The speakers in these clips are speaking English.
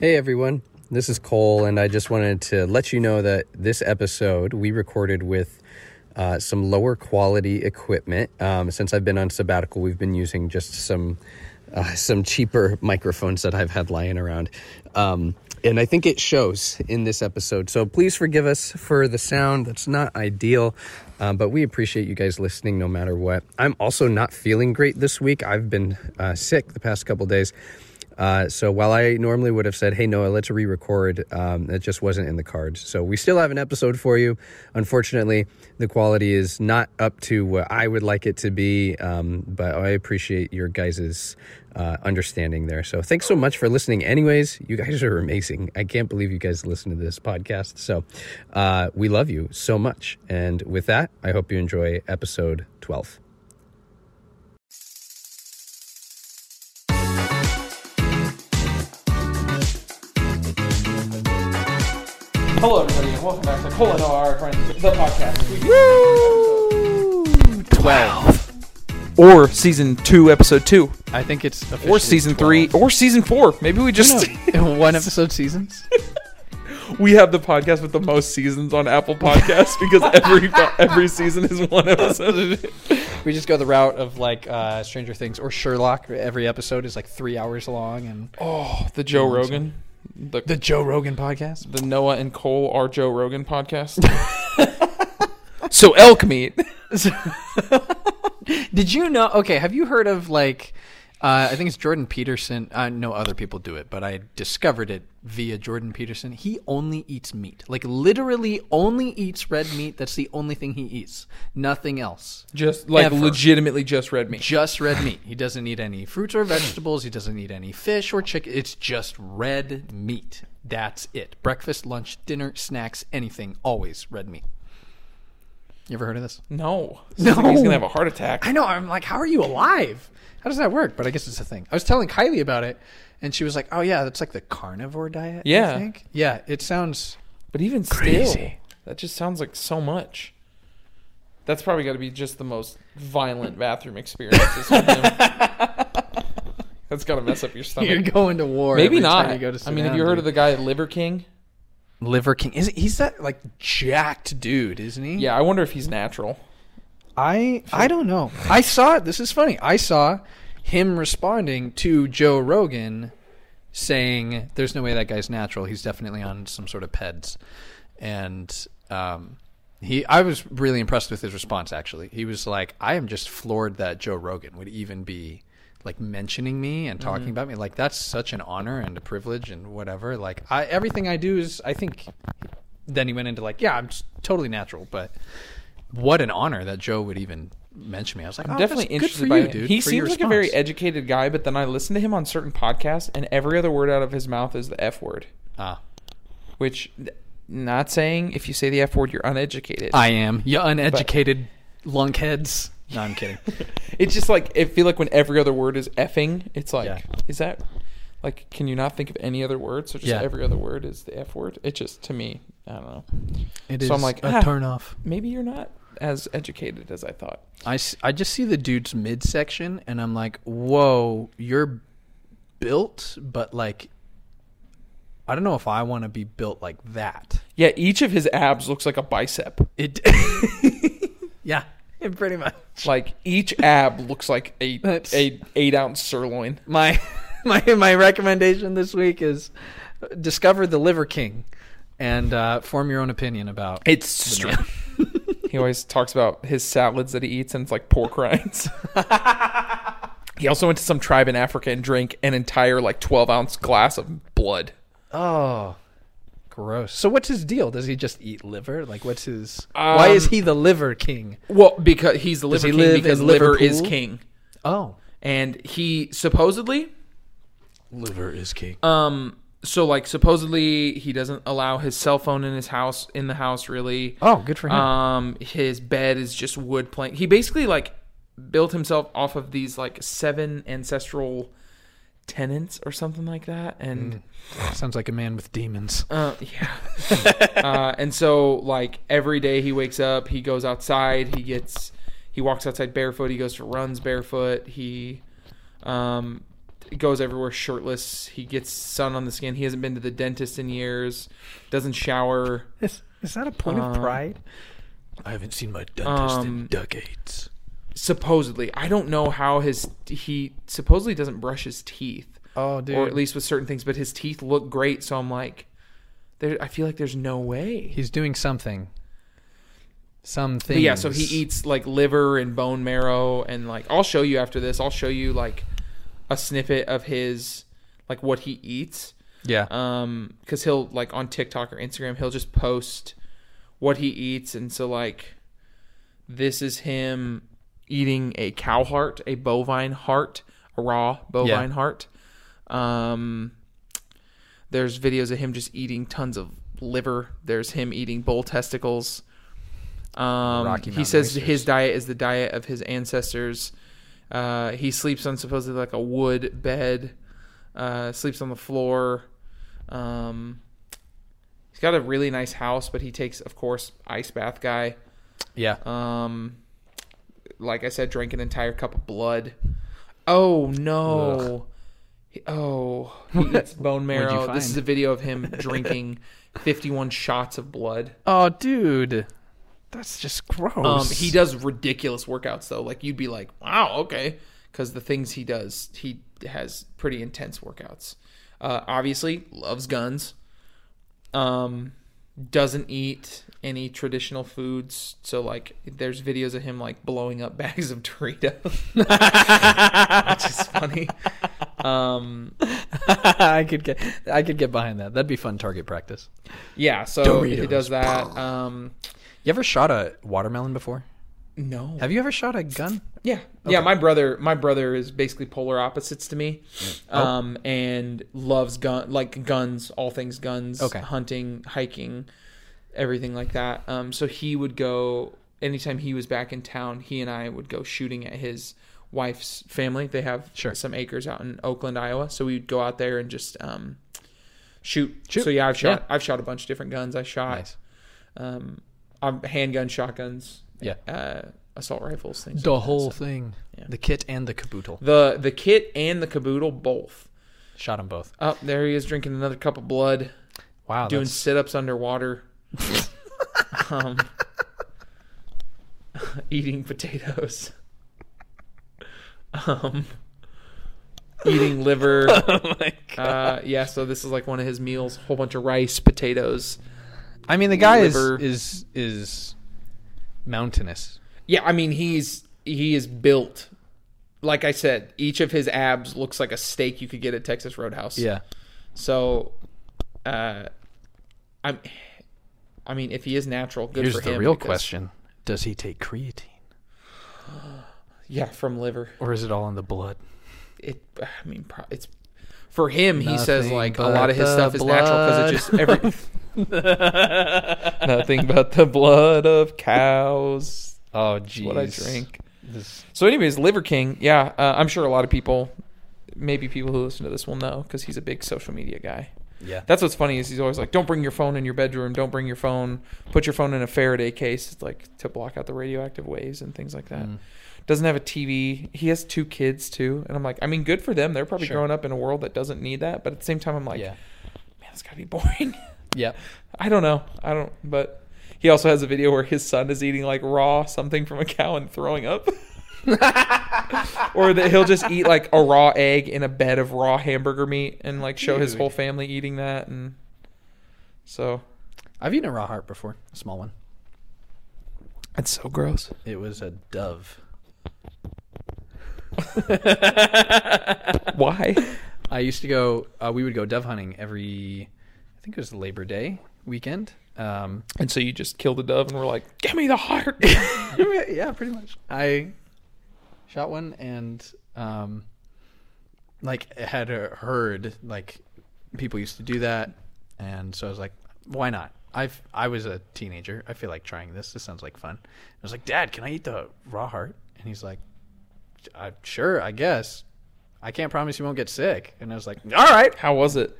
Hey everyone, this is Cole, and I just wanted to let you know that this episode we recorded with uh, some lower quality equipment. Um, since I've been on sabbatical, we've been using just some uh, some cheaper microphones that I've had lying around. Um, and I think it shows in this episode. So please forgive us for the sound that's not ideal, um, but we appreciate you guys listening no matter what. I'm also not feeling great this week. I've been uh, sick the past couple days. Uh, so while I normally would have said, "Hey Noah, let's re-record," um, it just wasn't in the cards. So we still have an episode for you. Unfortunately, the quality is not up to what I would like it to be, um, but I appreciate your guys' uh, understanding there. So thanks so much for listening. Anyways, you guys are amazing. I can't believe you guys listen to this podcast. So uh, we love you so much. And with that, I hope you enjoy episode twelve. Hello, everybody, and welcome back to Cole and our friends, the podcast. We- Twelve. Or season two, episode two, I think it's or officially season 12. three, or season four. Maybe we just No, one episode seasons. we have the podcast with the most seasons on Apple Podcasts because every every season is one episode. We just go the route of like uh, Stranger Things or Sherlock. Every episode is like three hours long, and Oh, the Joe Rogan, the the Joe Rogan podcast. the Noah and Cole are Joe Rogan podcast. so elk meat. Did you know? Okay, have you heard of like? Uh, I think it's Jordan Peterson. I know other people do it, but I discovered it via Jordan Peterson. He only eats meat, like literally only eats red meat. That's the only thing he eats. Nothing else. Just like Ever. legitimately just red meat. just red meat. He doesn't eat any fruits or vegetables. He doesn't eat any fish or chicken. It's just red meat. That's it. Breakfast, lunch, dinner, snacks, anything. Always red meat. You ever heard of this? No, No. he's gonna have a heart attack. I know. I'm like, how are you alive? How does that work? But I guess it's a thing. I was telling Kylie about it, and she was like, "Oh yeah, that's like the carnivore diet." I Yeah. think. Yeah. It sounds. But even Crazy. still, that just sounds like so much. That's probably got to be just the most violent bathroom experiences him. That's got to mess up your stomach. You're going to war. Maybe every time not. You go to I mean, have you heard of the guy Liver King? Liver King? Is he's that like jacked dude, isn't he? Yeah, I wonder if he's natural. I I don't know. I saw this is funny. I saw him responding to Joe Rogan saying there's no way that guy's natural. He's definitely on some sort of peds. And um he I was really impressed with his response actually. He was like, I am just floored that Joe Rogan would even be like mentioning me and talking about me. Like that's such an honor and a privilege and whatever. Like I everything I do is I think then he went into like, yeah, I'm just totally natural, but what an honor that Joe would even mention me. I was like, I'm oh, definitely interested by you, dude. He seems like a very educated guy, but then I listen to him on certain podcasts, and every other word out of his mouth is the F word. Ah, Which, not saying if you say the F word, you're uneducated. I am. You uneducated lunkheads. No, I'm kidding. It's just like I feel like when every other word is effing, it's like Yeah. is that like can you not think of any other word? So just Yeah. every other word is the F word. It just to me, I don't know. It So is I'm like, a ah. turn off. Maybe you're not as educated as I thought. I, I just see the dude's midsection and I'm like, whoa, you're built, but like, I don't know if I want to be built like that. Yeah, each of his abs looks like a bicep. It, yeah, pretty much. Like each ab looks like a That's- a eight ounce sirloin. my my my recommendation this week is discover the Liver King and uh, form your own opinion about It's man. He always talks about his salads that he eats, and it's like pork rinds. he also went to some tribe in Africa and drank an entire like twelve ounce glass of blood. Oh, gross. So what's his deal? Does he just eat liver? Like, what's his? why is Um, he the Liver King? Well, because he's the liver he king because liver is king, Oh, and he supposedly, liver is king. um, so like supposedly he doesn't allow his cell phone in his house in the house really. Oh, good for him. Um, his bed is just wood plank. He basically like built himself off of these like seven ancestral tenants or something like that, and. Sounds like a man with demons. Uh, yeah. uh, and so, like every day he wakes up, he goes outside. He gets, he walks outside barefoot. He goes for runs barefoot. He, um, goes everywhere shirtless. He gets sun on the skin. He hasn't been to the dentist in years. Doesn't shower. Is, is that a point Uh, of pride? I haven't seen my dentist Um, in decades. Supposedly, I don't know how his he supposedly doesn't brush his teeth, Oh, dude. or at least with certain things. But his teeth look great, so I'm like, there. I feel like there's no way. He's doing something. Something. Yeah, so he eats like liver and bone marrow, and like I'll show you after this. I'll show you like a snippet of his like what he eats. Yeah. um because he'll like on tiktok or instagram he'll just post what he eats and so like this is him eating a cow heart a bovine heart a raw bovine Yeah. heart um there's videos of him just eating tons of liver there's him eating bull testicles um he says oysters. his diet is the diet of his ancestors uh he sleeps on supposedly like a wood bed uh, sleeps on the floor. Um, he's got a really nice house, but he takes, of course, ice bath guy. yeah. Um, like I said, drank an entire cup of blood. Oh no! He- Oh, he eats bone marrow. This is a video of him drinking fifty-one shots of blood. Oh, dude. That's just gross. Um, he does ridiculous workouts though. Like you'd be like, wow, okay, because the things he does, he has pretty intense workouts. Uh, obviously, loves guns. Um, doesn't eat any traditional foods. So like, there's videos of him like blowing up bags of Doritos, which is funny. Um, I could get I could get behind that. That'd be fun target practice. yeah, so he does that. Um, You ever shot a watermelon before? no, Have you ever shot a gun? Yeah, yeah. My brother, my brother is basically polar opposites to me, Oh. um, and loves gun like guns, all things guns, Okay. hunting, hiking, everything like that. Um, so he would go anytime he was back in town. He and I would go shooting at his wife's family. They have Sure. some acres out in Oakland, Iowa. So we'd go out there and just um, shoot. Shoot. So yeah, I've shot. Yeah. I've shot a bunch of different guns. I shot Nice. um, um, handgun, shotguns, Yeah. uh, assault rifles, things. The like that. whole So- thing. Yeah. The kit and the caboodle. the the kit and the caboodle both. Shot them both. Oh, there he is drinking another cup of blood, Wow. doing sit ups underwater, um, eating potatoes, um, eating liver. oh my God. Uh, yeah, so this is like one of his meals: A whole bunch of rice, potatoes. I mean, the guy liver. is is is mountainous. Yeah, I mean he's he is built. Like I said, each of his abs looks like a steak you could get at Texas Roadhouse. Yeah. So, uh, I'm. I mean, if he is natural, good Here's for the real because- question: Does he take creatine, Yeah, from liver. or is it all in the blood? It. I mean, it's for him. he says like a but lot of his the stuff is natural because it just every. Nothing but the blood of cows. Oh, That's jeez. what I drink. This- So, anyways, Liver King. Yeah, uh, I'm sure a lot of people, maybe people who listen to this will know because he's a big social media guy. Yeah. That's what's funny is he's always like, "Don't bring your phone in your bedroom. Don't bring your phone. Put your phone in a Faraday case, It's like to block out the radioactive waves and things like that." Doesn't have a TV. He has two kids too, and I'm like, I mean, good for them. They're probably Sure. growing up in a world that doesn't need that. But at the same time, I'm like, yeah. man, it's gotta be boring. Yeah. I don't know. I don't. But he also has a video where his son is eating like raw something from a cow and throwing up. or that he'll just eat like a raw egg in a bed of raw hamburger meat and like show his whole family eating that and so I've eaten a raw heart before, a small one. it's so gross. It was a dove. Why? I used to go. Uh, we would go dove hunting every. I think it was Labor Day weekend. Um, And so you just killed a dove and we're like, "Give me the heart." yeah, pretty much. I shot one and um, like had heard like people used to do that, and so I was like, why not? I've I was a teenager. I feel like trying this. This sounds like fun. I was like, Dad, can I eat the raw heart? And he's like, I, Sure, I guess. I can't promise you won't get sick. And I was like, All right. How was it?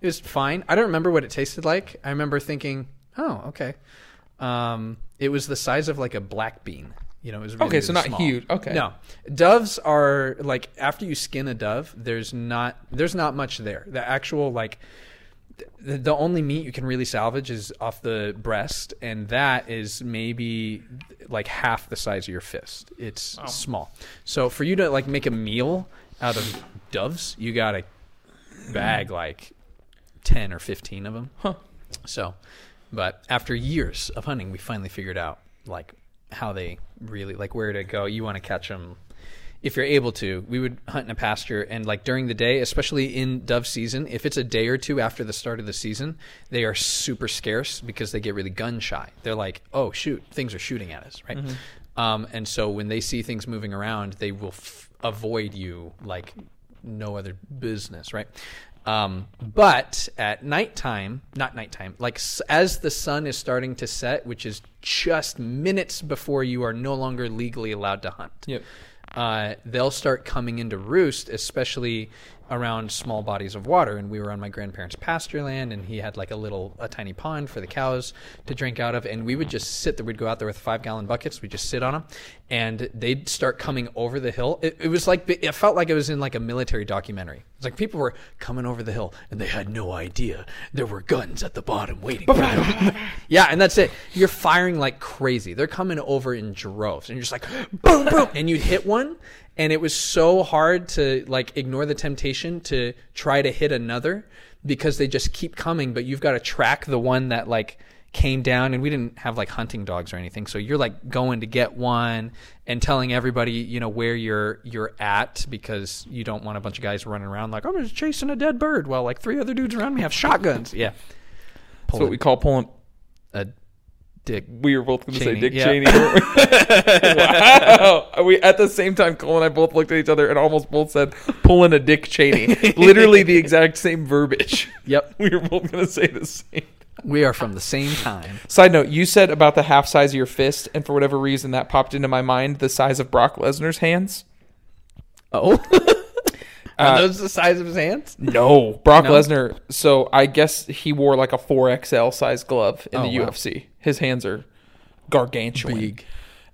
It was fine. I don't remember what it tasted like. I remember thinking, oh, okay. Um, it was the size of like a black bean. You know, it was really, Okay, so really not small. huge. Okay. No, doves are like after you skin a dove, there's not there's not much there. The actual like the, only meat you can really salvage is off the breast, and that is maybe like half the size of your fist. It's small. So for you to like make a meal out of doves, you gotta bag like ten or fifteen of them. Huh. So, but after years of hunting, we finally figured out like how they really like where to go. You want to catch them if you're able to. We would hunt in a pasture, and like during the day, especially in dove season, if it's a day or two after the start of the season, they are super scarce because they get really gun shy. They're like, oh shoot, things are shooting at us, right? Um, and so when they see things moving around, they will f- avoid you like no other business, right? Um, but at nighttime, not nighttime, like s- as the sun is starting to set, which is just minutes before you are no longer legally allowed to hunt, Yep. Uh, they'll start coming into roost, especially around small bodies of water. And we were on my grandparents' pasture land, and he had like a little, a tiny pond for the cows to drink out of. And we would just sit there. We'd go out there with five gallon buckets. We'd just sit on them, and they'd start coming over the hill. It, it was like it felt like it was in like a military documentary. It's like people were coming over the hill, and they had no idea there were guns at the bottom waiting. for them. yeah, and that's it. You're firing like crazy. They're coming over in droves, and you're just like boom, boom, and you'd hit one, and it was so hard to like ignore the temptation to try to hit another because they just keep coming. But you've got to track the one that like came down, and we didn't have like hunting dogs or anything, so you're like going to get one and telling everybody you know where you're you're at because you don't want a bunch of guys running around like oh, I'm just chasing a dead bird while like three other dudes around me have shotguns. Yeah, That's what we call pulling. a dick. We were both going to say Dick yeah. Cheney. wow. We at the same time, Cole and I both looked at each other and almost both said pulling a Dick Cheney. Literally the exact same verbiage. Yep, We were both going to say the same. we are from the same time. Side note, you said about the half size of your fist, and for whatever reason that popped into my mind, the size of Brock Lesnar's hands. Oh, are Uh, those the size of his hands? No, Brock No? Lesnar. So I guess he wore like a four XL size glove in Oh, the wow. UFC. His hands are gargantuan, Big.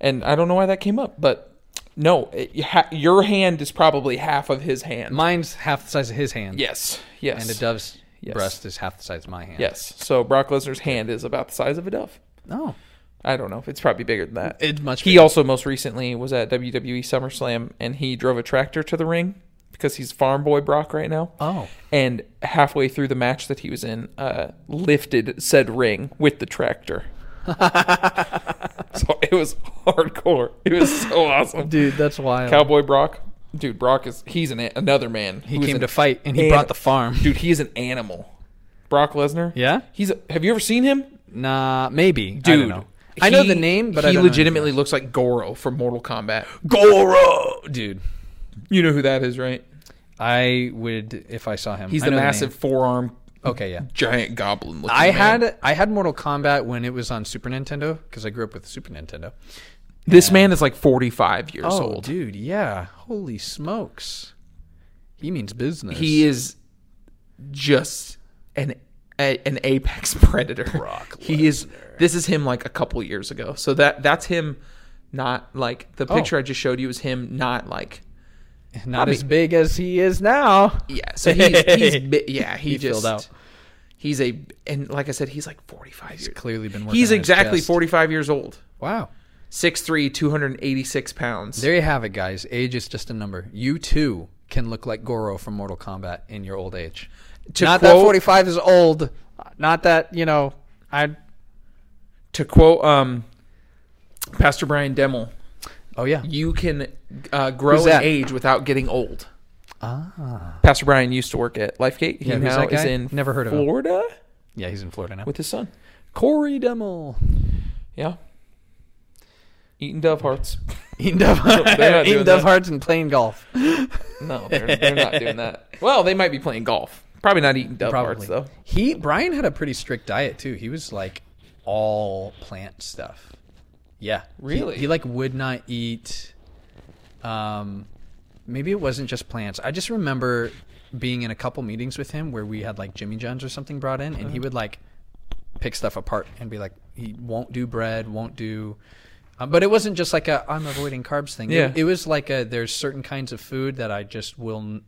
and I don't know why that came up, but no, it, ha- your hand is probably half of his hand. Mine's half the size of his hand. yes, yes, and a dove's Yes. breast is half the size of my hand. Yes, so Brock Lesnar's hand is about the size of a dove. Oh, I don't know. It's probably bigger than that. it's much. He also most recently was at WWE SummerSlam, and he drove a tractor to the ring because he's farm boy Brock right now. Oh, and halfway through the match that he was in, uh, lifted said ring with the tractor. so it was hardcore. It was so awesome. dude, that's wild. Cowboy Brock, dude, Brock is he's an another man. he came to fight, and he brought the farm. Dude, he is an animal. Brock Lesnar. Yeah, He's. A, have you ever seen him, nah, maybe. dude? I, don't know. I know the name, but he I don't know legitimately looks like Goro from Mortal Kombat. Goro, dude. You know who that is, right? I would if I saw him. He's I the massive four-arm name. Okay, yeah. giant goblin. looking I man. had I had Mortal Kombat when it was on Super Nintendo because I grew up with Super Nintendo. this man is like forty-five years Oh, old. dude, yeah. Holy smokes. He means business. He is just an a, an apex predator. Brock he is. This is him like a couple years ago. So that that's him. Not like the Oh. picture I just showed you is him. Not like not as big as he is now. yeah. So he's he's bi- yeah. He, He just out. He's a and like I said, he's like forty five He's years. clearly been working. He's exactly forty five years old. Wow. 6'3", 286 pounds. There you have it, guys. Age is just a number. You too can look like Goro from Mortal Kombat in your old age. To not that 45 is old. Not that, you know, I to quote um, Pastor Brian Demmel, Oh yeah. you can uh, grow Who's in age without getting old. Ah. Pastor Brian used to work at Lifegate. He Yeah, who's now that is guy? in Never heard of him. Florida Yeah, he's in Florida now. with his son. Corey Demmel. Yeah. Eating dove hearts. Eating dove, They're not doing eating dove that. hearts and playing golf. No, they're, they're not doing that. Well, they might be playing golf. Probably not eating dove Probably hearts though. He Brian had a pretty strict diet too. He was like all plant stuff. Yeah, Really? He, like would not eat. Um, maybe it wasn't just plants. I just remember being in a couple meetings with him where we had like Jimmy John's or something brought in, and he would like pick stuff apart and be like, he won't do bread, won't do Uh, but it wasn't just like a I'm avoiding carbs thing. It- Yeah. It, was like a there's certain kinds of food that I just will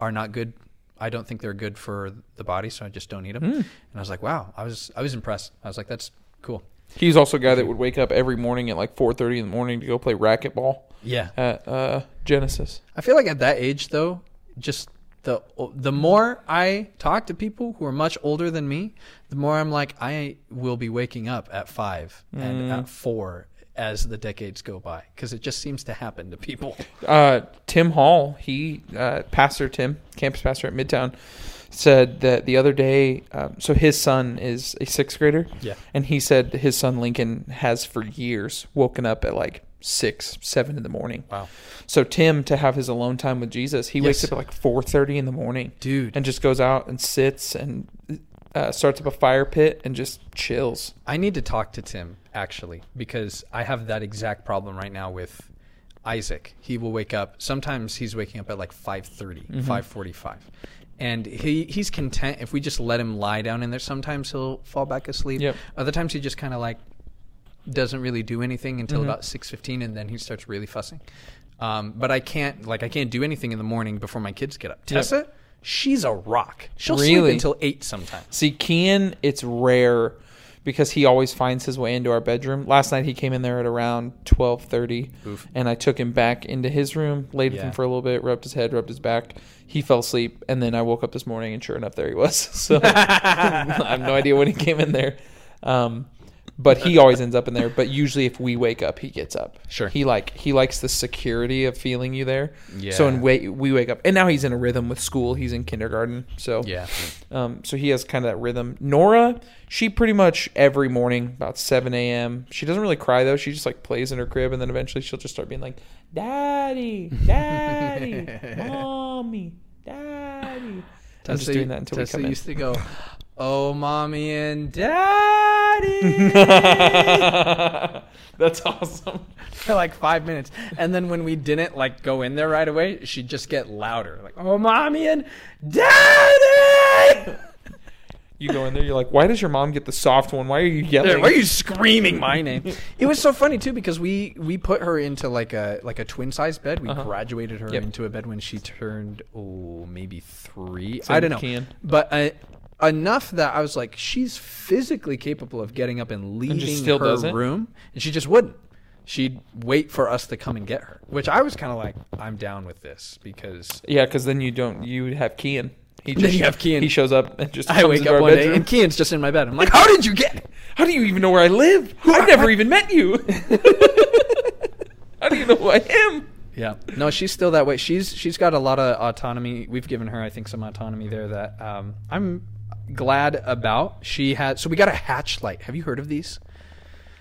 are not good. I don't think they're good for the body, so I just don't eat them. And I was like, wow, I was I was impressed. I was like, that's cool. He's also a guy that would wake up every morning at like 4:30 in the morning to go play racquetball Yeah. at uh, Genesis. I feel like at that age though, just the the more I talk to people who are much older than me, the more I'm like I will be waking up at 5 and at 4 as the decades go by because it just seems to happen to people. Uh, Tim Hall, he uh, pastor Tim, campus pastor at Midtown, said that the other day. Um, so his son is a sixth grader, Yeah. and he said his son Lincoln has for years woken up at like six, seven in the morning. Wow. So Tim, to have his alone time with Jesus, he wakes up at like four thirty in the morning, Dude. and just goes out and sits and uh, starts up a fire pit and just chills. I need to talk to Tim actually because I have that exact problem right now with Isaac. He will wake up. Sometimes he's waking up at like 5:30, 5:45. And he he's content if we just let him lie down in there. Sometimes he'll fall back asleep. Yep. Other times he just kind of like doesn't really do anything until about 6:15 and then he starts really fussing. Um, but I can't like I can't do anything in the morning before my kids get up. Tessa, she's a rock. She'll sleep Really? until 8 sometimes. See, Kian, it's rare because he always finds his way into our bedroom. Last night he came in there at around twelve thirty, and I took him back into his room, laid with Yeah. him for a little bit, rubbed his head, rubbed his back. He fell asleep, and then I woke up this morning, and sure enough, there he was. So I have no idea when he came in there. Um, but he always ends up in there. But usually, if we wake up, he gets up. Sure. He like he likes the security of feeling you there. Yeah. So when we, we wake up, and now he's in a rhythm with school. He's in kindergarten. So Yeah. um, so he has kind of that rhythm. Nora, she pretty much every morning about 7 a.m. She doesn't really cry though. She just like plays in her crib, and then eventually she'll just start being like, "Daddy, Daddy, Mommy, Daddy." I'm just doing that until Tessa we come used to go, "Oh, mommy and daddy," That's awesome. for like five minutes, and then when we didn't like go in there right away, she'd just get louder, like, "Oh, mommy and daddy." You go in there, you're like, "Why does your mom get the soft one? Why are you yelling?" Why are you screaming my name? It was so funny too because we we put her into like a like a twin size bed. We Uh-huh. graduated her Yep. into a bed when she turned oh maybe three. I don't know, can. but uh, enough that I was like, she's physically capable of getting up and leaving still her does it? room, and she just wouldn't. She'd wait for us to come and get her, which I was kind of like, I'm down with this because Yeah, because then you don't. You have Kian. He Then you have Kian. He shows up and just. I comes wake into up our one day bedroom. and Kian's just in my bed. I'm like, how did you get? How do you even know where I live? I've never even met you. How do you know who I am? Yeah. No, she's still that way. She's she's got a lot of autonomy. We've given her, I think, some autonomy there that um, I'm glad about. She had so we got a hatch light. Have you heard of these?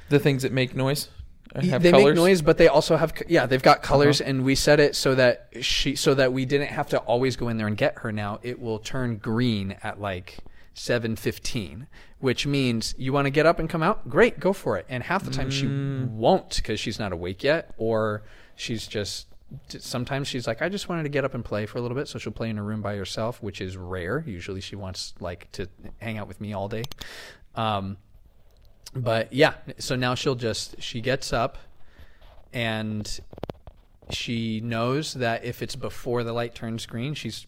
The things that make noise. and have they colors? make noise, but they also have yeah, they've got uh-huh. colors, and we set it so that she so that we didn't have to always go in there and get her. Now it will turn green at like seven fifteen, which means you want to get up and come out. Great, go for it. And half the time she mm. won't because she's not awake yet, or she's just. Sometimes she's like, I just wanted to get up and play for a little bit, so she'll play in her room by herself, which is rare. Usually, she wants like to hang out with me all day. Um, but yeah, so now she'll just she gets up and she knows that if it's before the light turns green, she's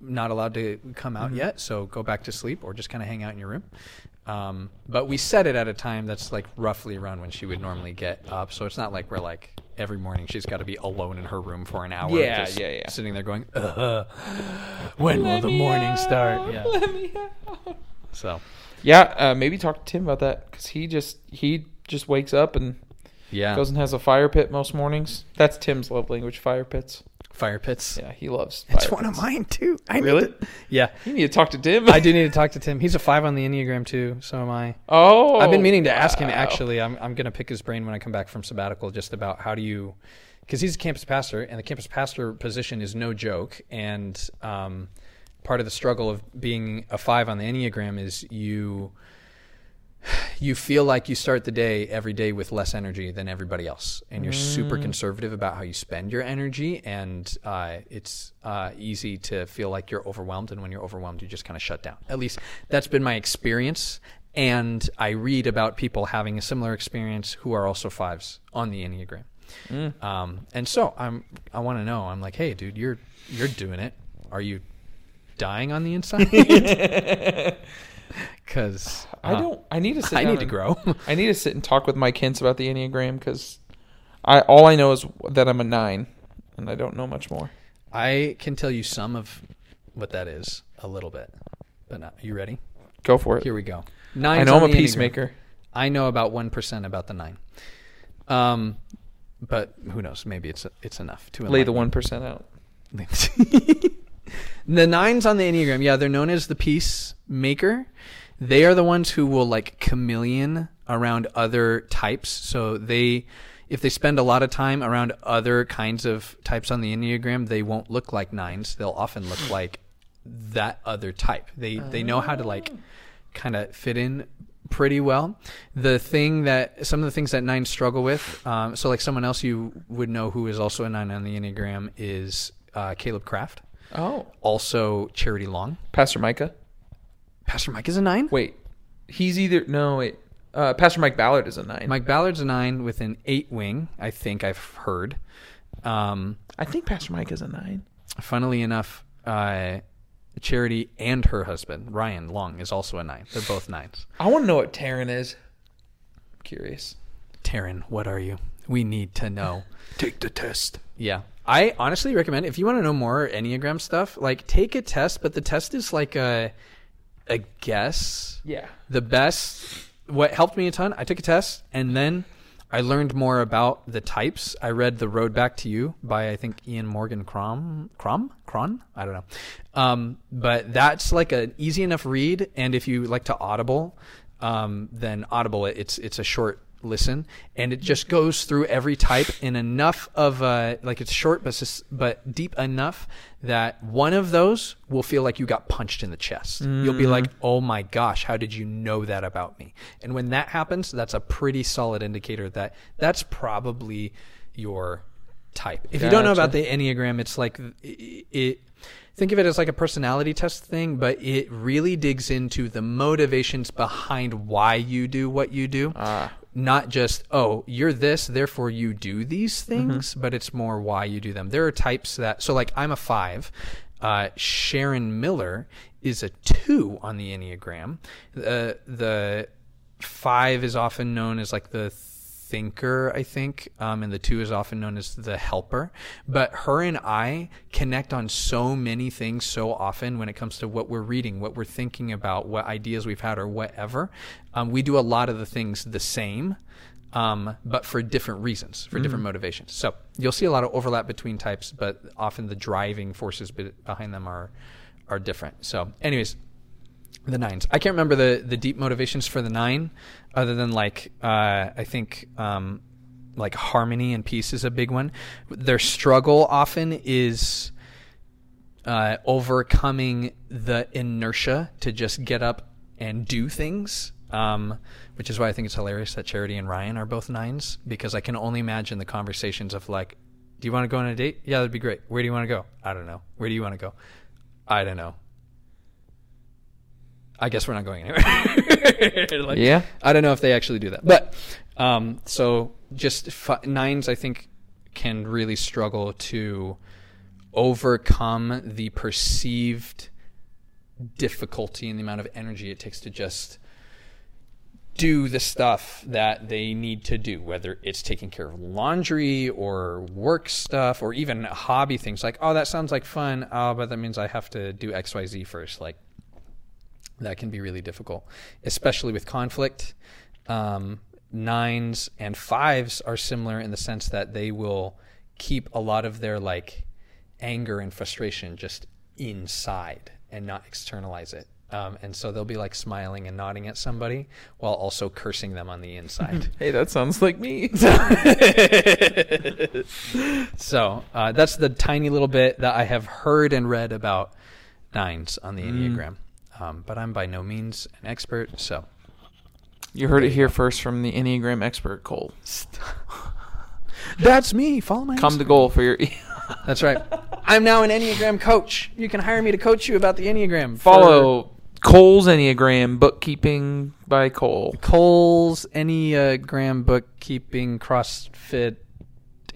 not allowed to come out yet. So go back to sleep or just kind of hang out in your room. Um, but we set it at a time that's like roughly around when she would normally get up. So it's not like we're like every morning she's got to be alone in her room for an hour. Yeah, just yeah, yeah. Sitting there going, uh, when will the morning start? Yeah. Let me out. So Yeah, uh, maybe talk to Tim about that because he just he just wakes up and yeah, goes and has a fire pit most mornings. That's Tim's love language, fire pits. Fire pits. Yeah, he loves. It's fire one of mine too. I need Really? to- yeah. You need to talk to Tim. I do need to talk to Tim. He's a five on the Enneagram too. So am I. Oh, I've been meaning to ask him actually. I'm I'm gonna pick his brain when I come back from sabbatical, just about how do you, because he's a campus pastor, and the campus pastor position is no joke. And um, part of the struggle of being a five on the Enneagram is you you feel like you start the day every day with less energy than everybody else, and you're super conservative about how you spend your energy, and uh, it's uh, easy to feel like you're overwhelmed. And when you're overwhelmed, you just kind of shut down. At least that's been my experience. and I read about people having a similar experience who are also fives on the Enneagram. Um, and so I'm I want to know. I'm like, hey, dude, you're you're doing it. Are you dying on the inside? Because I don't. I need to sit. I need to and- grow. I need to sit and talk with Mike Hintz about the Enneagram because I all I know is that I'm a nine, and I don't know much more. I can tell you some of what that is a little bit, but not. You ready? Go for it. Here we go. Nine. I know I'm a Enneagram. peacemaker. I know about one percent about the nine. Um, but who knows? Maybe it's it's enough to Lay the one percent out. the nines on the Enneagram, yeah, they're known as the peacemaker. They are the ones who will like chameleon around other types. So they, if they spend a lot of time around other kinds of types on the Enneagram, they won't look like nines. They'll often look like that other type. They they know how to like kind of fit in pretty well. The thing that some of the things that nines struggle with, um, so like someone else you would know who is also a nine on the Enneagram is uh, Caleb Kraft. Oh, Also, Charity Long. Pastor Micah. Pastor Mike is a nine. Wait, he's either no wait. Uh, Pastor Mike Ballard is a nine. Mike Ballard's a nine with an eight wing. I think I've heard. Um, I think Pastor Mike is a nine. funnily enough, uh, Charity and her husband Ryan Long is also a nine. They're both nines. I want to know what Taryn is. I'm curious. Taryn, what are you? We need to know. Take the test. Yeah. I honestly recommend if you want to know more Enneagram stuff, like take a test, but the test is like a a guess. Yeah. The best what helped me a ton, I took a test and then I learned more about the types. I read The Road Back to You by I think Ian Morgan Crom Crom Cron? I don't know. Um, but that's like an easy enough read and if you like to audible, um, then Audible it's it's a short listen and it just goes through every type in enough of uh like it's short but sus- but deep enough that one of those will feel like you got punched in the chest. You'll be like oh my gosh how did you know that about me? And when that happens that's a pretty solid indicator that that's probably your type. If you don't know about the enneagram it's like it, it think of it as like a personality test thing, but it really digs into the motivations behind why you do what you do. Not just, oh, you're this, therefore you do these things, but it's more why you do them. There are types that, so like I'm a five. Uh, Sharon Miller is a two on the Enneagram. Uh, the five is often known as like the thinker, I think, um, and the two is often known as the helper. But her and I connect on so many things so often when it comes to what we're reading, what we're thinking about, what ideas we've had, or whatever. Um, we do a lot of the things the same. Um, but for different reasons, for different motivations. So you'll see a lot of overlap between types, but often the driving forces be- behind them are are different. So, anyways, the nines. I can't remember the the deep motivations for the nine, other than like uh, I think um, like harmony and peace is a big one. Their struggle often is uh, overcoming the inertia to just get up and do things. Um, which is why I think it's hilarious that Charity and Ryan are both nines because I can only imagine the conversations of like, "Do you want to go on a date? Yeah, that'd be great. Where do you want to go? I don't know. Where do you want to go? I don't know. I guess we're not going anywhere. Like, Yeah. I don't know if they actually do that, but um, so just fi- nines, I think, can really struggle to overcome the perceived difficulty and the amount of energy it takes to just do the stuff that they need to do, whether it's taking care of laundry or work stuff or even hobby things like, oh, that sounds like fun. Oh, but that means I have to do XYZ first. Like, that can be really difficult, especially with conflict. Um, nines and fives are similar in the sense that they will keep a lot of their like anger and frustration just inside and not externalize it. Um, and so they'll be like smiling and nodding at somebody while also cursing them on the inside. Hey, that sounds like me. so uh, that's the tiny little bit that I have heard and read about nines on the Enneagram. Um, but I'm by no means an expert, so You heard it here first from the Enneagram expert, Cole. that's me. Follow my Come to goal for your That's right. I'm now an Enneagram coach. You can hire me to coach you about the Enneagram. follow Cole's Enneagram Bookkeeping by Cole. Cole's Enneagram Bookkeeping CrossFit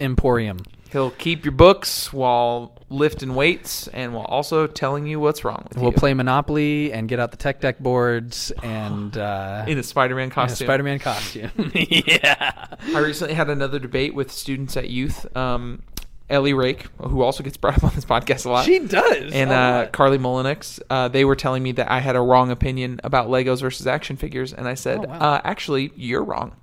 Emporium. He'll keep your books while lifting weights and while also telling you what's wrong with it. We'll you. play Monopoly and get out the tech deck boards and uh, in a Spider-Man costume. Spider-Man costume. yeah. I recently had another debate with students at youth. Um, Ellie Rake, who also gets brought up on this podcast a lot, She does. and uh. Carly Mullenix, uh, they were telling me that I had a wrong opinion about Legos versus action figures, and I said, Oh, wow. uh, actually, you're wrong.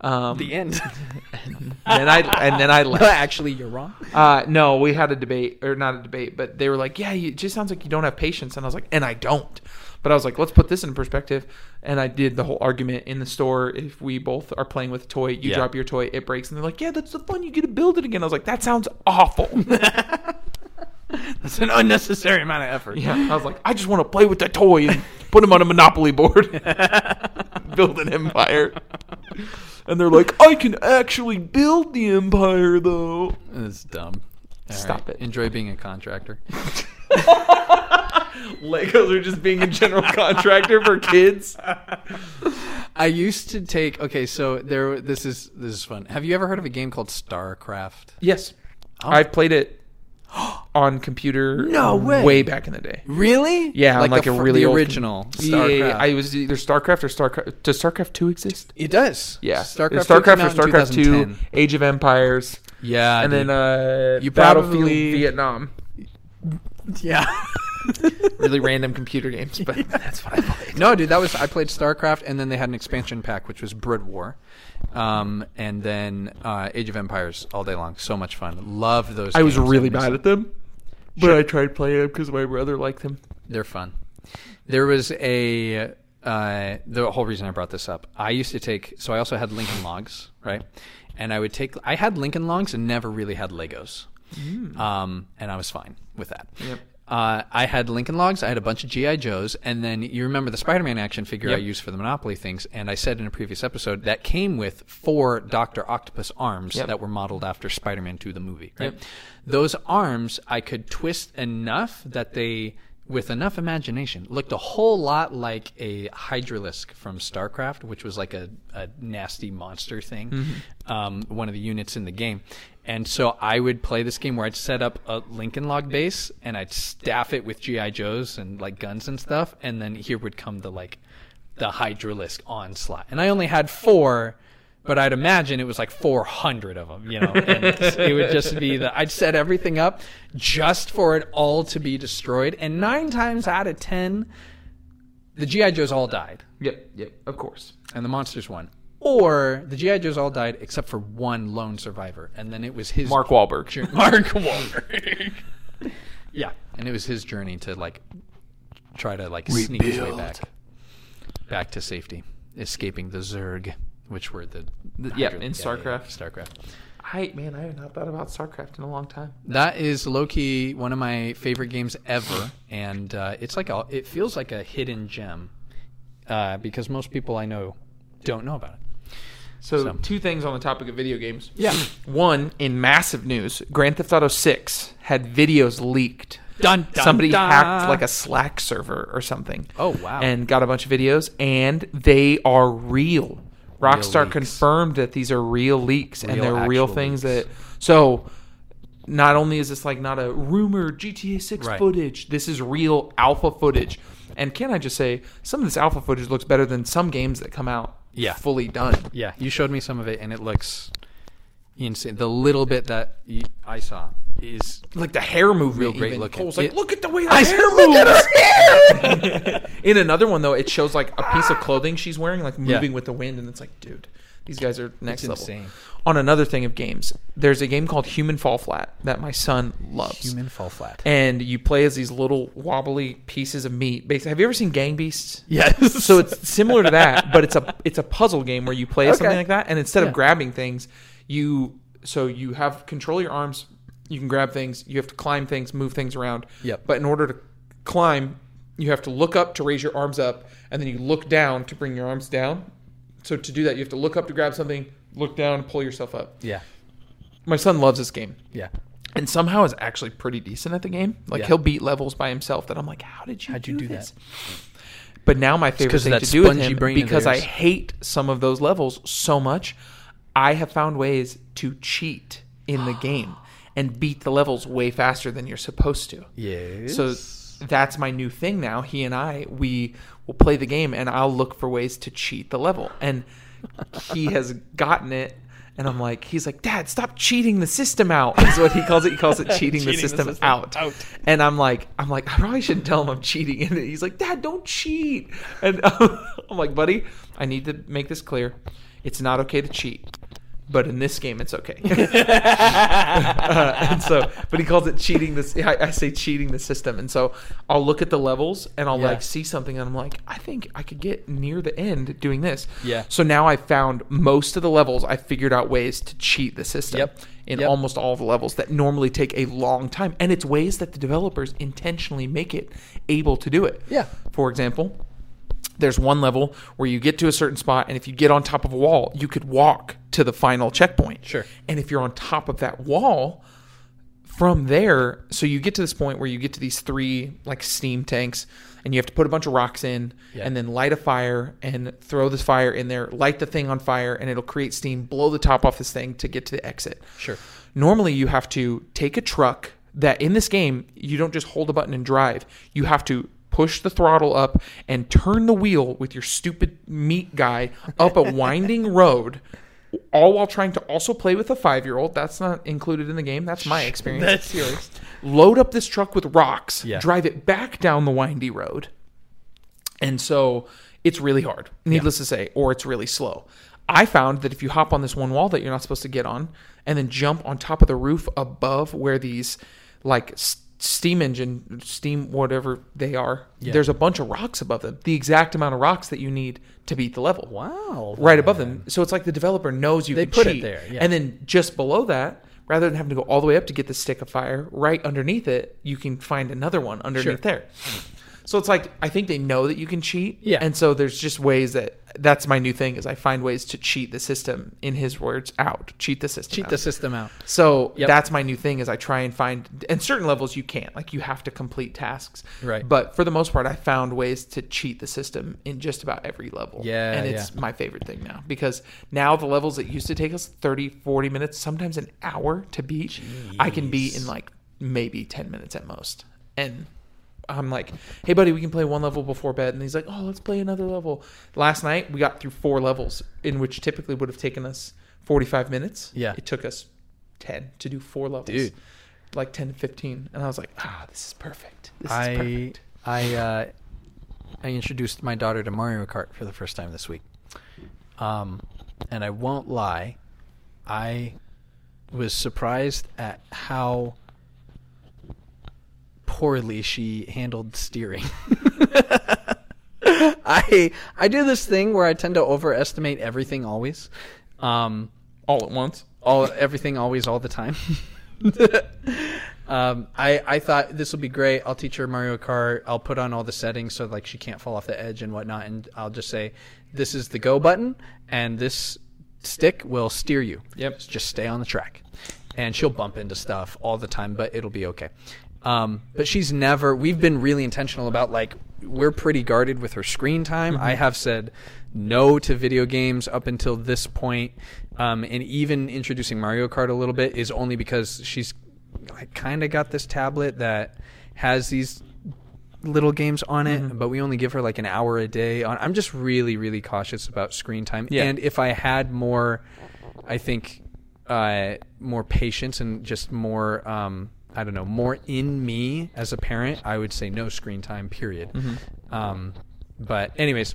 Um, the end. then I and then I left. Actually, you're wrong. Uh, no, we had a debate, or not a debate, but they were like, "Yeah, you, it just sounds like you don't have patience," and I was like, "And I don't." But I was like, "Let's put this in perspective," and I did the whole argument in the store. If we both are playing with a toy, you Yeah. drop your toy, it breaks, and they're like, "Yeah, that's the fun. You get to build it again." I was like, "That sounds awful." It's an unnecessary amount of effort. yeah, I was like, "I just want to play with that toy and put him on a Monopoly board, build an empire." And they're like, "I can actually build the empire, though." It's dumb. All Stop right. it. Enjoy being a contractor. Legos are just being a general contractor for kids. I used to take. Okay, so there. This is this is fun. Have you ever heard of a game called StarCraft? Yes. Oh. I've played it on computer No way. way back in the day. Really? Yeah, like, the a really the old- original Yeah, StarCraft. I was either StarCraft or StarCraft. Does StarCraft 2 exist? it does. Yeah. StarCraft. StarCraft, or StarCraft 2, Age of Empires, Yeah, and dude. then uh, You Battlefield probably- Vietnam. yeah. Really random computer games, but that's what I played. No, dude, that was I played StarCraft, and then they had an expansion pack, which was Brood War, um, and then uh, Age of Empires all day long. So much fun. Love those. I was games. really bad at them, but I tried playing them because my brother liked them. They're fun. There was a uh, the whole reason I brought this up. I used to take so I also had Lincoln Logs, right? And I would take I had Lincoln Logs and never really had Legos, um, and I was fine with that. Yep. Uh, I had Lincoln Logs. I had a bunch of GI Joes, and then you remember the Spider-Man action figure Yep. I used for the Monopoly things. And I said in a previous episode that came with four Doctor Octopus arms Yep. that were modeled after Spider-Man 2 the movie. Right? Yep. Those arms I could twist enough that they, with enough imagination, looked a whole lot like a Hydralisk from StarCraft, which was like a, a nasty monster thing, um, one of the units in the game. And so I would play this game where I'd set up a Lincoln Log base and I'd staff it with GI Joes and like guns and stuff, and then here would come the like the Hydralisk onslaught. And I only had four, but I'd imagine it was like 400 of them, you know. And it would just be the I'd set everything up just for it all to be destroyed, and nine times out of ten, the GI Joes all died, Yep, yep, of course. and the monsters won. Or the GI Joes all died except for one lone survivor, and then it was his Mark Wahlberg. jour- Mark Wahlberg. yeah, and it was his journey to like try to like sneak his way back, back to safety, escaping the Zerg, which were the, The- yeah, in StarCraft. StarCraft. I man, I have not thought about StarCraft in a long time. That is low key one of my favorite games ever, and uh, it's like a, it feels like a hidden gem uh, because most people I know don't know about it. So, So- two things on the topic of video games. Yeah. One, in massive news, Grand Theft Auto 6 had videos leaked. Dun, dun, Somebody dun. hacked like a Slack server or something. Oh, wow. And got a bunch of videos, and they are real. Rockstar leaks. confirmed that these are real leaks and they're real things leaks. that. So, not only is this like not a rumor GTA 6 Right. footage, this is real alpha footage. And can I just say, some of this alpha footage looks better than some games that come out Yeah. fully done. Yeah, you showed me some of it, and it looks insane. The little bit that I saw is like the hair movement. Real great even. looking. Cole's like, It- look at the way the I hair moves. "Look at In another one though, it shows like a piece of clothing she's wearing, like moving with the wind, and it's like, dude, these guys are next level. insane. On another thing of games, there's a game called Human Fall Flat that my son loves. human fall flat. And you play as these little wobbly pieces of meat. Basically, have you ever seen Gang Beasts? Yes. So it's similar to that, but it's a it's a puzzle game where you play as something like that, and instead of grabbing things, you so you have control of your arms. You can grab things. You have to climb things, move things around. Yep. But in order to climb, you have to look up to raise your arms up, and then you look down to bring your arms down. So to do that, you have to look up to grab something, look down, pull yourself up. yeah, My son loves this game. yeah. and somehow is actually pretty decent at the game. Like Yeah. he'll beat levels by himself that I'm like, how did you How'd do, you do this? But now my favorite thing to do with him because I hate some of those levels so much, I have found ways to cheat in the game and beat the levels way faster than you're supposed to. Yes. So that's my new thing now. He and I, we will play the game and I'll look for ways to cheat the level. And he has gotten it. And I'm like, he's like, Dad, stop cheating the system out. Is what he calls it. He calls it cheating, the, system out. And I'm like, I'm like, I probably shouldn't tell him I'm cheating. And he's like, Dad, don't cheat. And I'm like, buddy, I need to make this clear. It's not okay to cheat. But in this game, it's okay. Uh, and so, but he calls it cheating. This I, I say cheating the system. And so, I'll look at the levels and I'll Yeah. like see something, and I'm like, I think I could get near the end doing this. Yeah. So now I found most of the levels. I figured out ways to cheat the system. Yep. In Yep. almost all the levels that normally take a long time, and it's ways that the developers intentionally make it able to do it. Yeah. For example, there's one level where you get to a certain spot, and if you get on top of a wall, you could walk to the final checkpoint. Sure. And if you're on top of that wall, from there, so you get to this point where you get to these three like steam tanks, and you have to put a bunch of rocks in, Yeah. and then light a fire and throw this fire in there, light the thing on fire, and it'll create steam, blow the top off this thing to get to the exit. Sure. Normally, you have to take a truck that in this game, you don't just hold a button and drive. You have to push the throttle up and turn the wheel with your stupid meat guy up a winding road, all while trying to also play with a five year old. That's not included in the game. That's my experience. That's yours. Load up this truck with rocks, Yeah. drive it back down the windy road. And so it's really hard, needless to say, or it's really slow. I found that if you hop on this one wall that you're not supposed to get on and then jump on top of the roof above where these like s- steam engine, steam, whatever they are, there's a bunch of rocks above them. The exact amount of rocks that you need to beat the level. Wow. Right above them. So it's like the developer knows you They can put it there, yeah. And then just below that, rather than having to go all the way up to get the stick of fire, right underneath it, you can find another one underneath Sure. there. So it's like I think they know that you can cheat. Yeah. And so there's just ways that that's my new thing is I find ways to cheat the system in his words out. Cheat the system. Cheat out. the system out. So Yep. that's my new thing is I try and find and certain levels you can't. Like you have to complete tasks. Right. But for the most part I found ways to cheat the system in just about every level. Yeah, And it's yeah. my favorite thing now because now the levels that used to take us 30, 40 minutes, sometimes an hour to beat, I can beat in like maybe 10 minutes at most. And I'm like, hey, buddy, we can play one level before bed. And he's like, oh, let's play another level. Last night, we got through four levels, in which typically would have taken us 45 minutes. Yeah. It took us 10 to do four levels. Dude. Like 10 to 15. And I was like, ah, this is perfect. This is I perfect. I uh, I introduced my daughter to Mario Kart for the first time this week. Um, and I won't lie, I was surprised at how poorly she handled steering. I I do this thing where I tend to overestimate everything always. Um, All at once. all everything always all the time. um, I I thought this will be great. I'll teach her Mario Kart. I'll put on all the settings so like she can't fall off the edge and whatnot. And I'll just say this is the go button, and this stick will steer you. Yep. Just stay on the track, and she'll bump into stuff all the time, but it'll be okay. Um, but she's never. We've been really intentional about like we're pretty guarded with her screen time. I have said no to video games up until this point, um, and even introducing Mario Kart a little bit is only because she's like, kind of got this tablet that has these little games on it, but we only give her like an hour a day on. I'm just really, really cautious about screen time. Yeah. And if I had more, I think, uh, more patience and just more, um, I don't know, more in me as a parent, I would say no screen time, period. Um, but, anyways,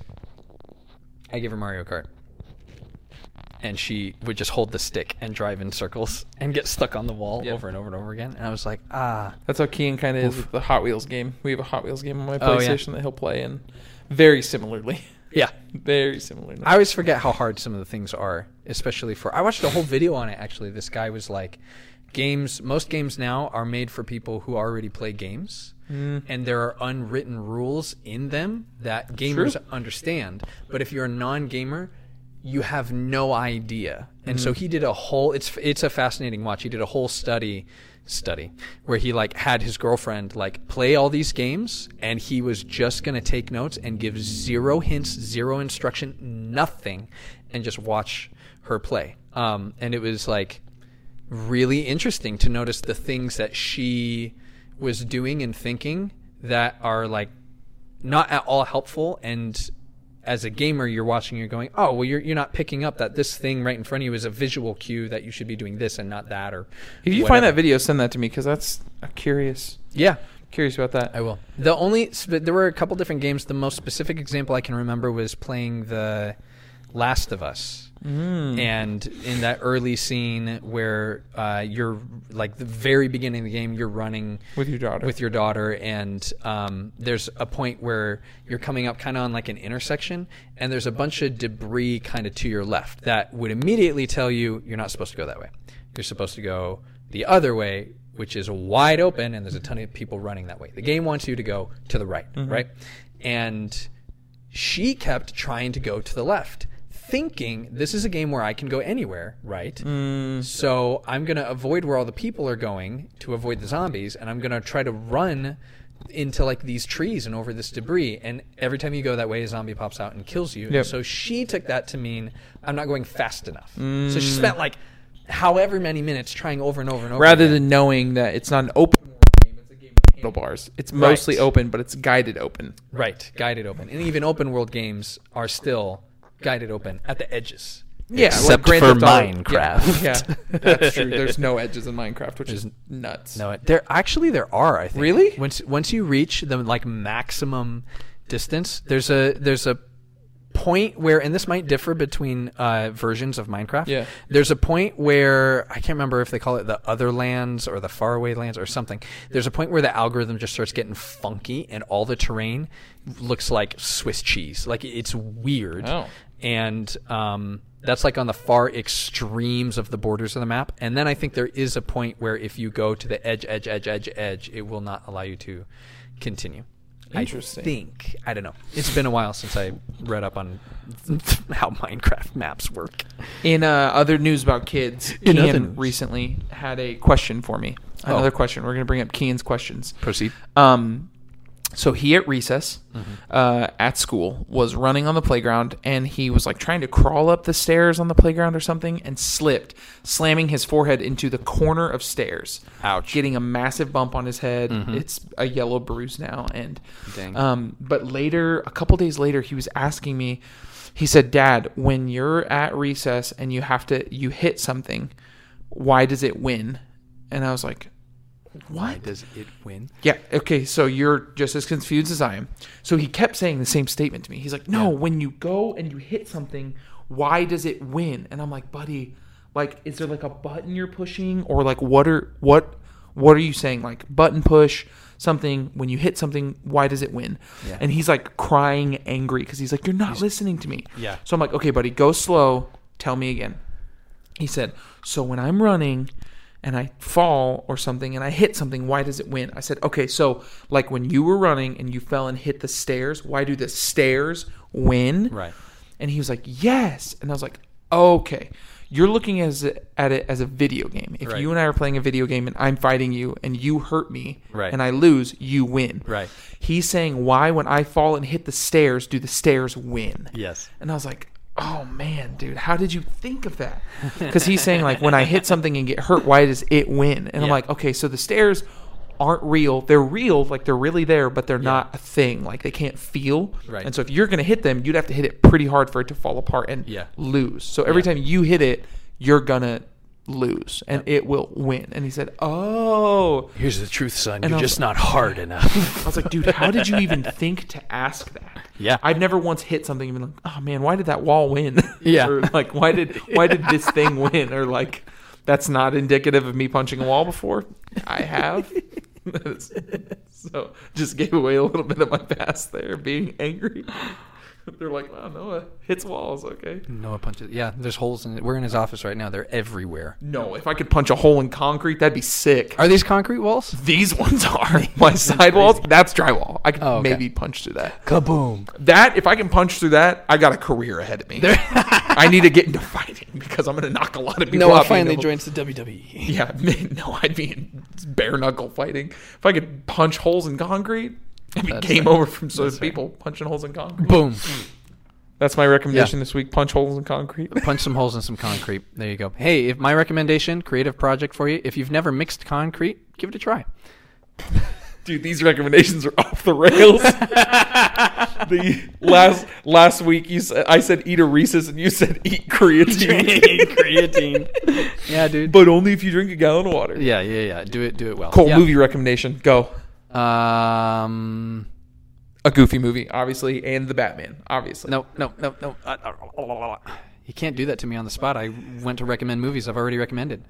I give her Mario Kart. And she would just hold the stick and drive in circles and get stuck on the wall Yep. over and over and over again. And I was like, ah, That's how Kian kind of is with the Hot Wheels game. We have a Hot Wheels game on my Oh, yeah. PlayStation that he'll play, and very similarly. yeah. very similarly. I always forget how hard some of the things are, especially for. I watched a whole video on it actually. This guy was like, games. Most games now are made for people who already play games, and there are unwritten rules in them that gamers True. understand. But if you're a non-gamer, you have no idea. And so he did a whole it's it's a fascinating watch. He did a whole study study where he like had his girlfriend like play all these games and he was just going to take notes and give zero hints, zero instruction, nothing and just watch her play. Um and it was like really interesting to notice the things that she was doing and thinking that are like not at all helpful and as a gamer you're watching you're going oh well you're, you're not picking up that this thing right in front of you is a visual cue that you should be doing this and not that or If you whatever. find that video, send that to me because that's a curious. yeah Curious about that. I will. The only there were a couple different games. The most specific example I can remember was playing the Last of Us, Mm. and in that early scene where uh, you're like the very beginning of the game, you're running With your daughter. with your daughter, and um, there's a point where you're coming up kind of on like an intersection, and there's a bunch of debris kind of to your left that would immediately tell you you're not supposed to go that way. You're supposed to go the other way, which is wide open, and there's a ton of people running that way. The game wants you to go to the right, right? And she kept trying to go to the left, thinking this is a game where I can go anywhere, right? Mm, so I'm going to avoid where all the people are going to avoid the zombies, and I'm going to try to run into like these trees and over this debris. And every time you go that way, a zombie pops out and kills you. Yep. So she took that to mean I'm not going fast enough. So she mm. spent like however many minutes trying over and over and over. Rather again. than knowing that it's not an open world game, it's a game of handlebars. It's mostly Right. open, but it's guided open. right, guided open, and even open world games are still guided open at the edges. Yeah, Except Grand for Theft Minecraft. Yeah, yeah, that's true. There's no edges in Minecraft, which is nuts. No, there actually there are. I think. Really? Once once you reach the like maximum distance, there's a there's a point where, and this might differ between uh, versions of Minecraft. Yeah. There's a point where I can't remember if they call it the other lands or the faraway lands or something. There's a point where the algorithm just starts getting funky, and all the terrain looks like Swiss cheese. Like it's weird. Oh. And um, that's like on the far extremes of the borders of the map. And then I think there is a point where if you go to the edge, edge, edge, edge, edge, it will not allow you to continue. Interesting. I think. I don't know. It's been a while since I read up on how Minecraft maps work. In uh, other news about kids, In other Kian news. recently had a question for me. Another question. We're going to bring up Kian's questions. Proceed. Um, so he at recess Mm-hmm. uh, at school was running on the playground and he was like trying to crawl up the stairs on the playground or something and slipped, slamming his forehead into the corner of stairs. Ouch. Mm-hmm. Getting a massive bump on his head. It's a yellow bruise now. And Dang. um, but later, a couple days later, he was asking me. He said, "Dad, when you're at recess and you have to you hit something, why does it win?" And I was like, Why does it win? yeah. Okay. So you're just as confused as I am. So he kept saying the same statement to me. He's like, "No, when you go and you hit something, why does it win?" And I'm like, "Buddy, like, is there like a button you're pushing, or like what are what what are you saying? Like button push something when you hit something, why does it win?" Yeah. And he's like crying angry because he's like, "You're not listening to me." Yeah. So I'm like, "Okay, buddy, go slow. Tell me again." He said, "So when I'm running." And I fall or something and I hit something, why does it win? I said, okay, so like when you were running and you fell and hit the stairs, why do the stairs win? Right. And he was like, yes. And I was like, okay. You're looking as at it as a video game. If Right. you and I are playing a video game and I'm fighting you and you hurt me Right. and I lose, you win. Right. He's saying, why when I fall and hit the stairs do the stairs win? Yes. And I was like, oh man, dude, how did you think of that? Because he's saying, like, when I hit something and get hurt, why does it win? And I'm like, okay, so the stairs aren't real. They're real, like they're really there, but they're not a thing. Like they can't feel. Right. And so if you're going to hit them, you'd have to hit it pretty hard for it to fall apart and Yeah. lose. So every Yeah. time you hit it, you're going to lose and it will win. And he said, oh. Here's the truth, son. And You're was- just not hard enough. I was like, dude, how did you even think to ask that? Yeah. I've never once hit something and been like, oh man, why did that wall win? Yeah. or like, why did why did this thing win? Or like, that's not indicative of me punching a wall before. I have. so just gave away a little bit of my past there, being angry. They're like, oh, Noah hits walls. Okay. Noah punches. Yeah, there's holes in it. We're in his office right now. They're everywhere. No, if I could punch a hole in concrete, that'd be sick. Are these concrete walls? These ones are my sidewalls. That's drywall. I could Oh, okay. maybe punch through that. Kaboom! That if I can punch through that, I got a career ahead of me. I need to get into fighting because I'm going to knock a lot of people Noah out. being finally able- joins the WWE. Yeah, no, I'd be in bare knuckle fighting. If I could punch holes in concrete, it'd be That's game fair. over from so people punching holes in concrete. Boom! That's my recommendation this week: punch holes in concrete. Punch some holes in some concrete. There you go. Hey, if my recommendation, creative project for you. If you've never mixed concrete, give it a try. Dude, these recommendations are off the rails. the last last week you said I said eat a Reese's and you said eat creatine, creatine. yeah, dude. but only if you drink a gallon of water. Yeah, yeah, yeah. Do it, do it well. Cool Yeah. movie recommendation. Go. Um, A goofy movie, obviously, and the Batman, obviously. no, no, no, no. Uh, You can't do that to me on the spot. I went to recommend movies I've already recommended.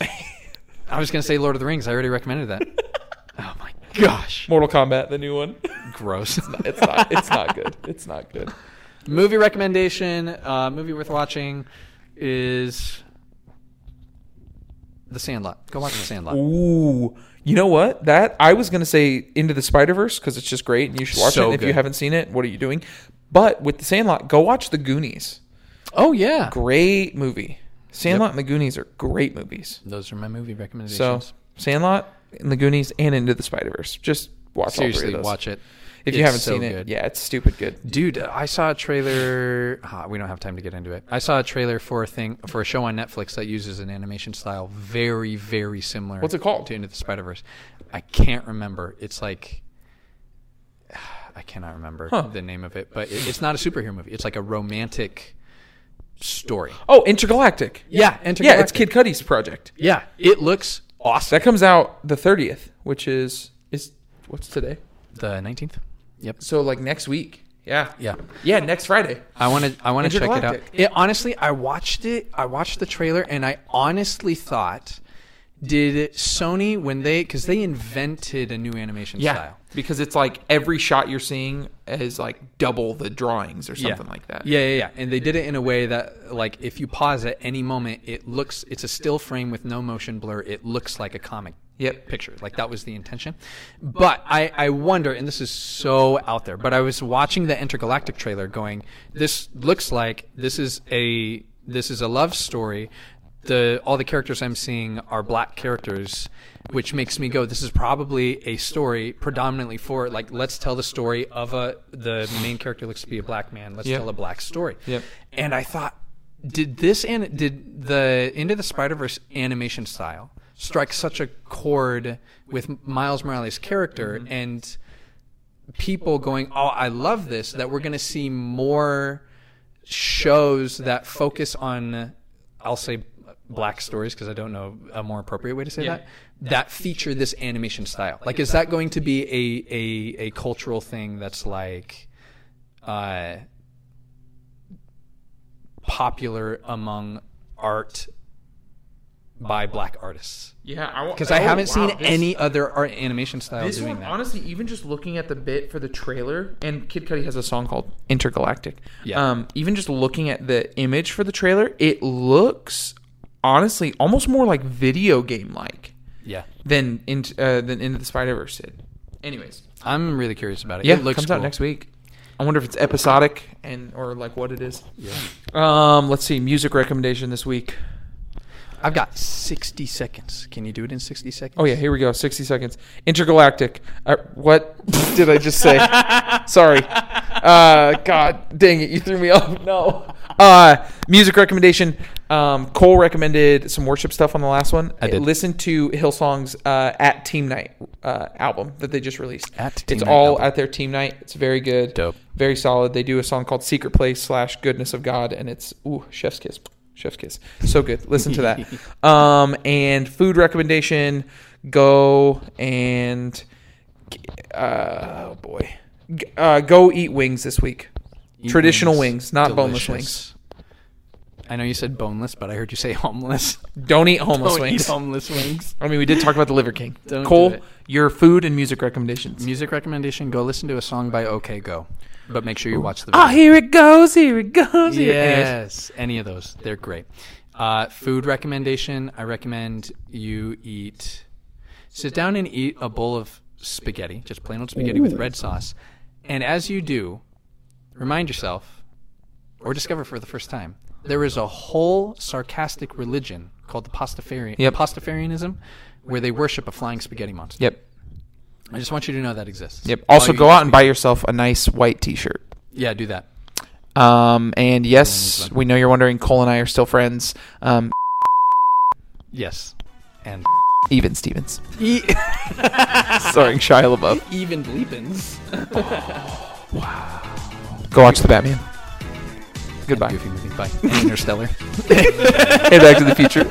I was gonna say Lord of the Rings. I already recommended that. Oh my gosh, Mortal Kombat, the new one. gross. It's not. It's not good. It's not good. movie recommendation. Uh, movie worth watching is The Sandlot. Go watch The Sandlot. Ooh, you know what? That I was gonna say Into the Spider Verse because it's just great and you should watch So it. If you good. haven't seen it, what are you doing? But with the Sandlot, go watch the Goonies. Oh yeah, Great movie. Sandlot and the Goonies are great movies. those are my movie recommendations. So recommendations. Sandlot and the Goonies and Into the Spider Verse. Just watch all Seriously, three of those. watch it. If you haven't so seen it. good. Yeah, it's stupid good. Dude, I saw a trailer. ah, we don't have time to get into it. I saw a trailer for a thing for a show on Netflix that uses an animation style very, very similar. What's it called? To Into the Spider Verse. I can't remember. It's like I cannot remember Huh. the name of it, but it, it's not a superhero movie. It's like a romantic story. Oh, Entergalactic. Yeah, Entergalactic Yeah, it's Kid Cudi's project. Yeah, it looks awesome. That comes out the thirtieth, which is is what's today? The nineteenth. Yep. So like next week. Yeah. Yeah. Yeah, next Friday. I want to. I want to check it out. It, honestly, I watched it. I watched the trailer, and I honestly thought, did Sony when they because they invented a new animation Yeah. style. Because it's like every shot you're seeing is like double the drawings or something like that. Yeah, yeah, yeah. And they did it in a way that, like, if you pause at any moment, it looks. It's a still frame with no motion blur. It looks like a comic. Yep. Picture like that was the intention, but I, I wonder, and this is so out there. But I was watching the Entergalactic trailer, going, "This looks like this is a this is a love story. The all the characters I'm seeing are black characters, which makes me go, this is probably a story predominantly for like let's tell the story of a the main character looks to be a black man. Let's Yep. tell a black story. Yep. And I thought, did this and did the Into the Spider Verse animation style strike such a chord with Miles Morales' character Mm-hmm. and people going, oh, I love this, that we're going to see more shows that focus on, I'll say black stories because I don't know a more appropriate way to say Yeah. that, that feature this animation style. Like, is that going to be a, a, a cultural thing that's like, uh, popular among art by black artists? Yeah, I Because I haven't seen any other art animation style Oh, This doing one, that. honestly, even just looking at the bit for the trailer, and Kid Cudi has a song called Entergalactic. Yeah. Um, even just looking at the image for the trailer, it looks honestly almost more like video game like yeah. than in, uh, than Into the Spider Verse did. Anyways, I'm really curious about it. yeah, it looks comes cool. out next week. I wonder if it's episodic and or like what it is. Yeah. Um, let's see. Music recommendation this week. I've got 60 seconds. Can you do it in 60 seconds? Oh yeah, here we go. Sixty seconds. Intergalactic. Uh, what did I just say? Sorry. Uh, God dang it, you threw me off. No. Uh, music recommendation. Um, Cole recommended some worship stuff on the last one. I did. Listen to Hillsong's uh, "At Team Night" uh, album that they just released. At Team it's Night all album. at their Team Night. It's very good. Dope. Very solid. They do a song called "Secret Place" slash "Goodness of God," and it's ooh, chef's kiss. Chef's kiss. So good. Listen to that. Um, and food recommendation: go and uh, oh boy, uh, go eat wings this week. Eat Traditional wings, not boneless wings. I know you said boneless, but I heard you say homeless. Don't eat homeless Don't wings. eat homeless wings. I mean, we did talk about the Liver King. Don't do Cole, your food and music recommendations. Music recommendation: Go listen to a song by OK Go. But make sure you watch the. Video. Oh, here it goes. Here it goes. Here. Yes, any of those, they're great. Uh, food recommendation: I recommend you eat. Sit down and eat a bowl of spaghetti, just plain old spaghetti with red sauce, and as you do, remind yourself, or discover for the first time, there is a whole sarcastic religion called the Pastafarian, Yep. Pastafarianism, where they worship a flying spaghetti monster. Yep. I just want you to know that exists. Yep. Also, go out and buy yourself a nice white T-shirt. Yeah, do that. Um, and yes, we know you're wondering. Cole and I are still friends. Um, Yes, and even Stevens, e- starring Shia LaBeouf. even bleepins. Go watch the Batman. Goodbye. Goofy movie. Bye. And Interstellar. hey, Back to the Future.